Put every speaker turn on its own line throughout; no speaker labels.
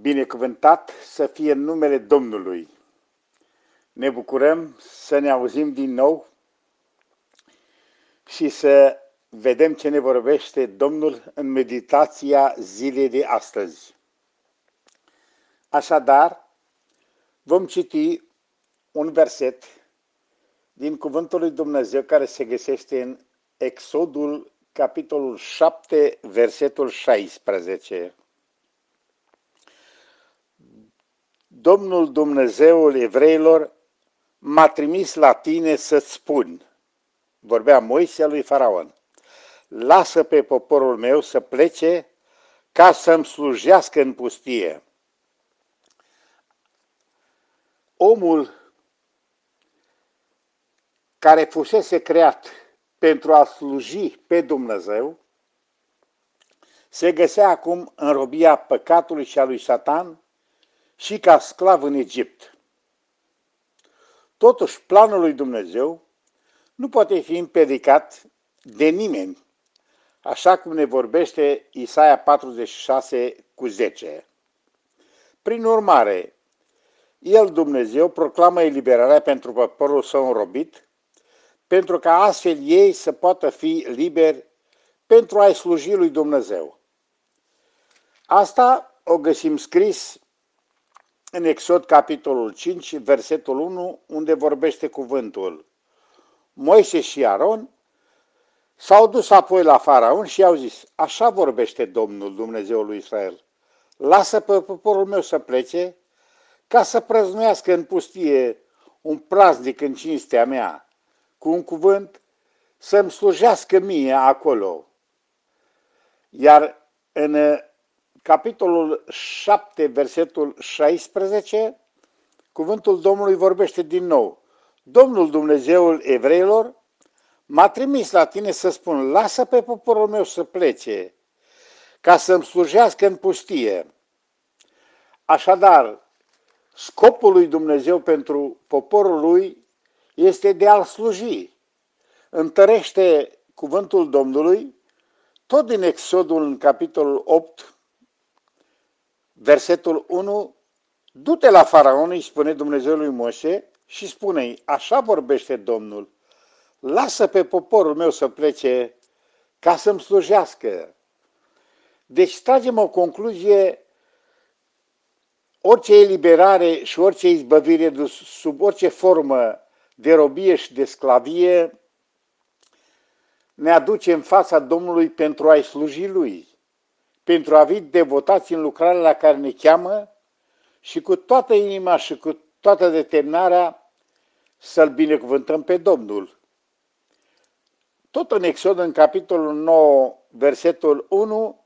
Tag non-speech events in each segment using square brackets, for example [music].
Binecuvântat să fie numele Domnului. Ne bucurăm să ne auzim din nou și să vedem ce ne vorbește Domnul în meditația zilei de astăzi. Așadar, vom citi un verset din Cuvântul lui Dumnezeu care se găsește în Exodul, capitolul 7, versetul 16. Domnul Dumnezeul evreilor m-a trimis la tine să-ți spun, vorbea Moise lui Faraon, lasă pe poporul meu să plece ca să-mi slujească în pustie. Omul care fusese creat pentru a sluji pe Dumnezeu, se găsea acum în robia păcatului și a lui Satan și ca sclav în Egipt. Totuși, planul lui Dumnezeu nu poate fi împiedicat de nimeni, așa cum ne vorbește Isaia 46 cu 10. Prin urmare, El, Dumnezeu, proclamă eliberarea pentru poporul său înrobit, pentru ca astfel ei să poată fi liberi pentru a-i sluji lui Dumnezeu. Asta o găsim scris în Exod capitolul 5, versetul 1, unde vorbește cuvântul. Moise și Aron s-au dus apoi la Faraon și i-au zis, așa vorbește Domnul Dumnezeul lui Israel, lasă pe poporul meu să plece ca să prăznuiască în pustie un praznic în cinstea mea, cu un cuvânt să-mi slujească mie acolo. Iar în capitolul 7, versetul 16, cuvântul Domnului vorbește din nou. Domnul Dumnezeul evreilor m-a trimis la tine să spun, lasă pe poporul meu să plece, ca să-mi slujească în pustie. Așadar, scopul lui Dumnezeu pentru poporul lui este de a-l sluji. Întărește cuvântul Domnului, tot din Exodul în capitolul 8, versetul 1, du-te la faraon, îi spune Dumnezeu lui Moșe, și spune-i, așa vorbește Domnul, lasă pe poporul meu să plece ca să-mi slujească. Deci tragem o concluzie, orice eliberare și orice izbăvire sub orice formă de robie și de sclavie ne aduce în fața Domnului pentru a-i sluji Lui pentru a fi devotați în lucrarea la care ne cheamă și cu toată inima și cu toată determinarea să-L binecuvântăm pe Domnul. Tot în Exod, în capitolul 9, versetul 1,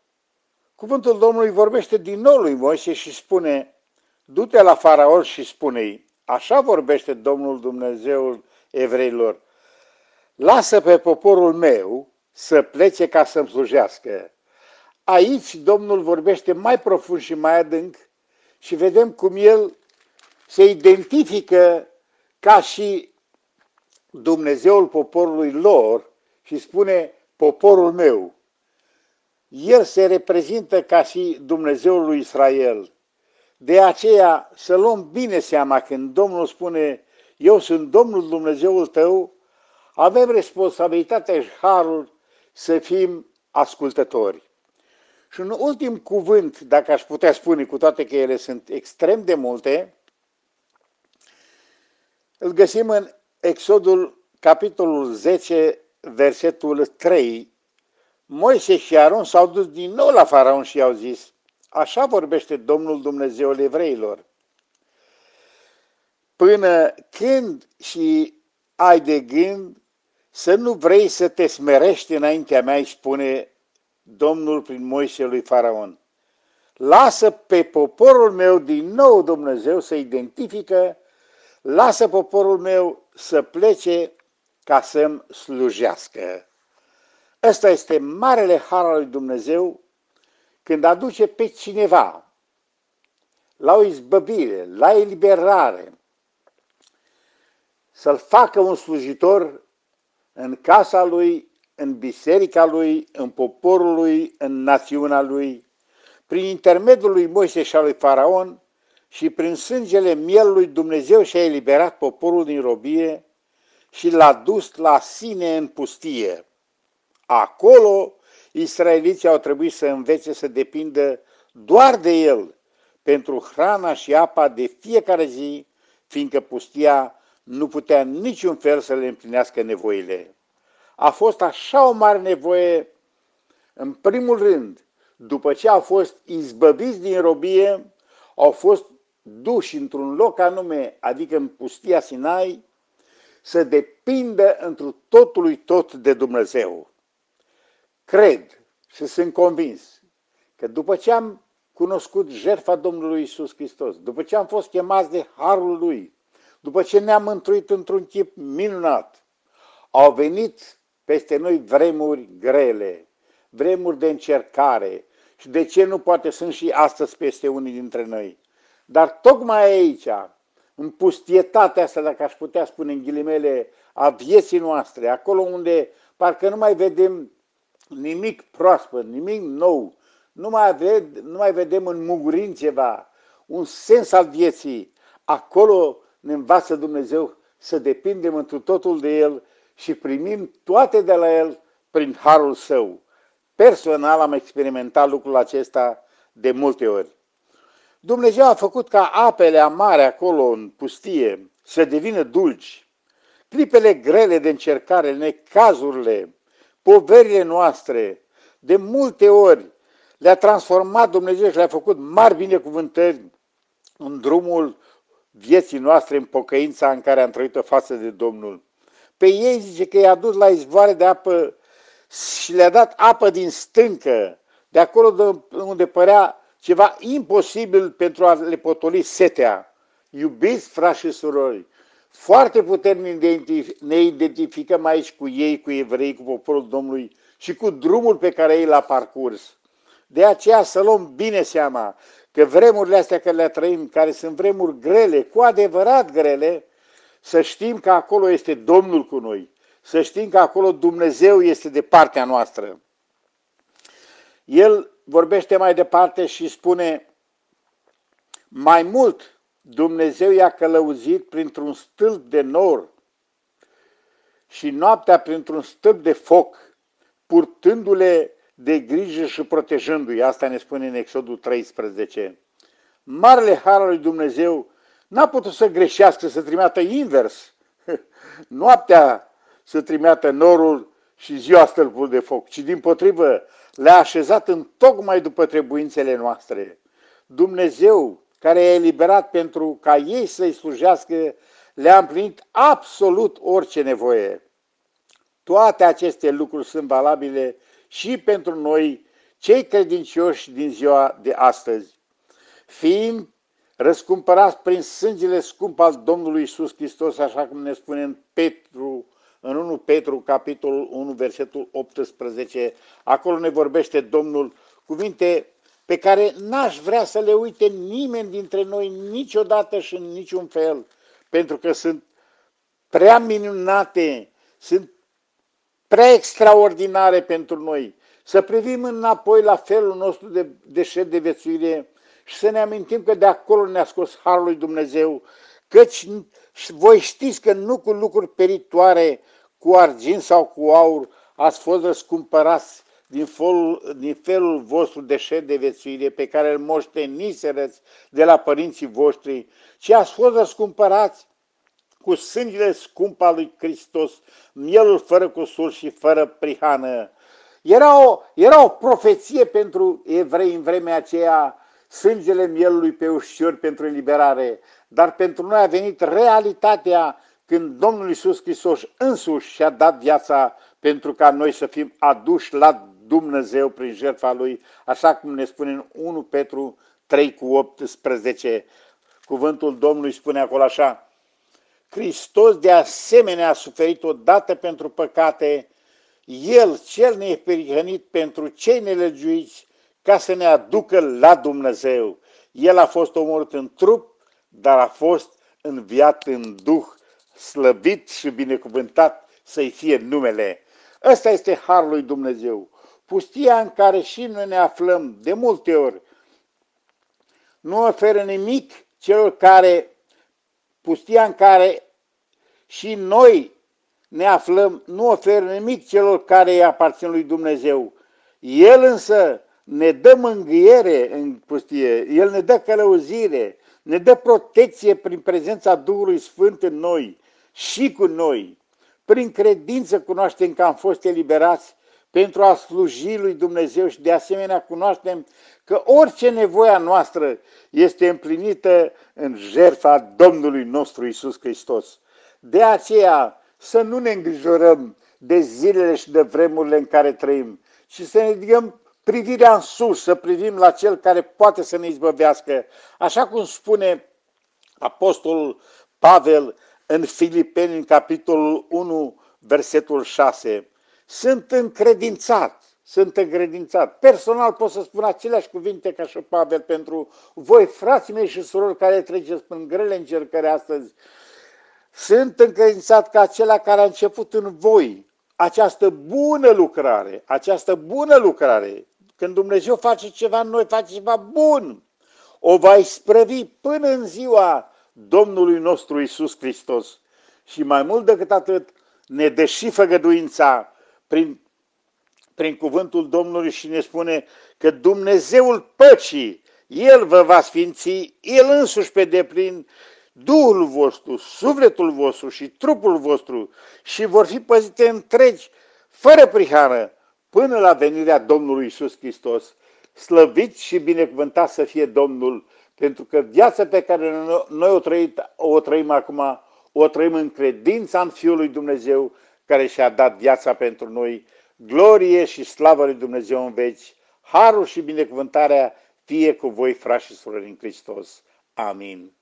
cuvântul Domnului vorbește din nou lui Moise și spune, du-te la faraon și spune-i, așa vorbește Domnul Dumnezeul evreilor, lasă pe poporul meu să plece ca să-mi slujească. Aici Domnul vorbește mai profund și mai adânc și vedem cum El se identifică ca și Dumnezeul poporului lor și spune poporul meu. El se reprezintă ca și Dumnezeul lui Israel. De aceea să luăm bine seama când Domnul spune eu sunt Domnul Dumnezeul tău, avem responsabilitatea și harul să fim ascultători. Și un ultim cuvânt, dacă aș putea spune, cu toate că ele sunt extrem de multe, îl găsim în Exodul, capitolul 10, versetul 3. Moise și Aron s-au dus din nou la faraon și i-au zis, așa vorbește Domnul Dumnezeul evreilor. Până când și ai de gând să nu vrei să te smerești înaintea mea, îi spune Domnul prin Moise lui Faraon. Lasă pe poporul meu din nou Dumnezeu să identifică, lasă poporul meu să plece ca să-mi slujească. Ăsta este marele har al lui Dumnezeu când aduce pe cineva la o izbăvire, la eliberare, să-l facă un slujitor în casa lui în biserica lui, în poporul lui, în națiunea lui, prin intermediul lui Moise și al lui Faraon și prin sângele mielului Dumnezeu și-a eliberat poporul din robie și l-a dus la sine în pustie. Acolo israeliții au trebuit să învețe să depindă doar de el pentru hrana și apa de fiecare zi, fiindcă pustia nu putea niciun fel să le împlinească nevoile. A fost așa o mare nevoie, în primul rând, după ce au fost izbăviți din robie, au fost duși într-un loc anume, adică în pustia Sinai, să depindă întru totului tot de Dumnezeu. Cred și sunt convins că după ce am cunoscut jertfa Domnului Isus Hristos, după ce am fost chemați de Harul Lui, după ce ne-am mântuit într-un chip minunat, au venit peste noi vremuri grele, vremuri de încercare și de ce nu poate sunt și astăzi peste unii dintre noi. Dar tocmai aici, în pustietatea asta, dacă aș putea spune în ghilimele, a vieții noastre, acolo unde parcă nu mai vedem nimic proaspăt, nimic nou, nu mai, ved, nu mai vedem în mugurin ceva, un sens al vieții, acolo ne învață Dumnezeu să depindem într totul de El și primim toate de la El prin harul Său. Personal am experimentat lucrul acesta de multe ori. Dumnezeu a făcut ca apele amare acolo în pustie să devină dulci. Clipele grele de încercare, necazurile, poverile noastre, de multe ori le-a transformat Dumnezeu și le-a făcut mari binecuvântări în drumul vieții noastre, în pocăința în care am trăit-o față de Domnul. Pe ei zice că i-a dus la izvoare de apă și le-a dat apă din stâncă, de acolo de unde părea ceva imposibil pentru a le potoli setea. Iubiți, frați și surori, foarte puternic ne identificăm aici cu ei, cu evrei, cu poporul Domnului și cu drumul pe care ei l-a parcurs. De aceea să luăm bine seama că vremurile astea care le trăim, care sunt vremuri grele, cu adevărat grele, să știm că acolo este Domnul cu noi, să știm că acolo Dumnezeu este de partea noastră. El vorbește mai departe și spune, mai mult, Dumnezeu i-a călăuzit printr-un stâlp de nor și noaptea printr-un stâlp de foc, purtându-le de grijă și protejându-i. Asta ne spune în Exodul 13. Marele har al lui Dumnezeu n-a putut să greșească, să trimeată invers. [laughs] Noaptea să trimeată norul și ziua stâlpul de foc, ci din potrivă le-a așezat în tocmai după trebuințele noastre. Dumnezeu, care i-a eliberat pentru ca ei să-i slujească, le-a împlinit absolut orice nevoie. Toate aceste lucruri sunt valabile și pentru noi, cei credincioși din ziua de astăzi, fiind răscumpărați prin sângele scump al Domnului Isus Hristos, așa cum ne spune în Petru, în 1 Petru, capitolul 1, versetul 18, acolo ne vorbește Domnul cuvinte pe care n-aș vrea să le uite nimeni dintre noi niciodată și în niciun fel, pentru că sunt prea minunate, sunt prea extraordinare pentru noi. Să privim înapoi la felul nostru de deșert de viețuire și să ne amintim că de acolo ne-a scos Harul lui Dumnezeu, căci voi știți că nu cu lucruri peritoare, cu argint sau cu aur, ați fost răscumpărați din felul, din felul vostru deșert de viețuire pe care îl moșteniserăți de la părinții voștri, ci ați fost răscumpărați cu sângele scump al lui Hristos, mielul fără cusur și fără prihană. Era o, era o profeție pentru evrei în vremea aceea, sângele mielului pe ușor pentru eliberare, dar pentru noi a venit realitatea când Domnul Iisus Hristos însuși și-a dat viața pentru ca noi să fim aduși la Dumnezeu prin jertfa Lui, așa cum ne spune în 1 Petru 3 cu 18. Cuvântul Domnului spune acolo așa, Hristos de asemenea a suferit odată pentru păcate, El cel neperihănit pentru cei nelegiuiți, ca să ne aducă la Dumnezeu. El a fost omorât în trup, dar a fost înviat în duh, slăvit și binecuvântat să-i fie numele. Ăsta este harul lui Dumnezeu. Pustia în care și noi ne aflăm de multe ori nu oferă nimic celor care, pustia în care și noi ne aflăm, nu oferă nimic celor care îi aparțin lui Dumnezeu. El însă ne dă mângâiere în pustie, El ne dă călăuzire, ne dă protecție prin prezența Duhului Sfânt în noi și cu noi. Prin credință cunoaștem că am fost eliberați pentru a sluji lui Dumnezeu și de asemenea cunoaștem că orice nevoia noastră este împlinită în jertfa Domnului nostru Isus Hristos. De aceea să nu ne îngrijorăm de zilele și de vremurile în care trăim, ci să ne ridicăm privirea în sus, să privim la Cel care poate să ne izbăvească. Așa cum spune Apostolul Pavel în Filipeni, în capitolul 1, versetul 6. Sunt încredințat, sunt încredințat. Personal pot să spun aceleași cuvinte ca și Pavel pentru voi, frații mei și surori care treceți prin grele încercări astăzi. Sunt încredințat că acela care a început în voi această bună lucrare, această bună lucrare, când Dumnezeu face ceva în noi, face ceva bun, o va isprăvi până în ziua Domnului nostru Isus Hristos. Și mai mult decât atât, ne dă și făgăduința prin, prin cuvântul Domnului și ne spune că Dumnezeul păcii, El vă va sfinți, El însuși pe deplin, Duhul vostru, sufletul vostru și trupul vostru și vor fi păzite întregi, fără prihană, până la venirea Domnului Isus Hristos. Slăvit și binecuvântat să fie Domnul, pentru că viața pe care noi o, trăit, o trăim acum, o trăim în credința în Fiul lui Dumnezeu, care și-a dat viața pentru noi. Glorie și slavă lui Dumnezeu în veci, harul și binecuvântarea fie cu voi, frați și surori în Hristos. Amin.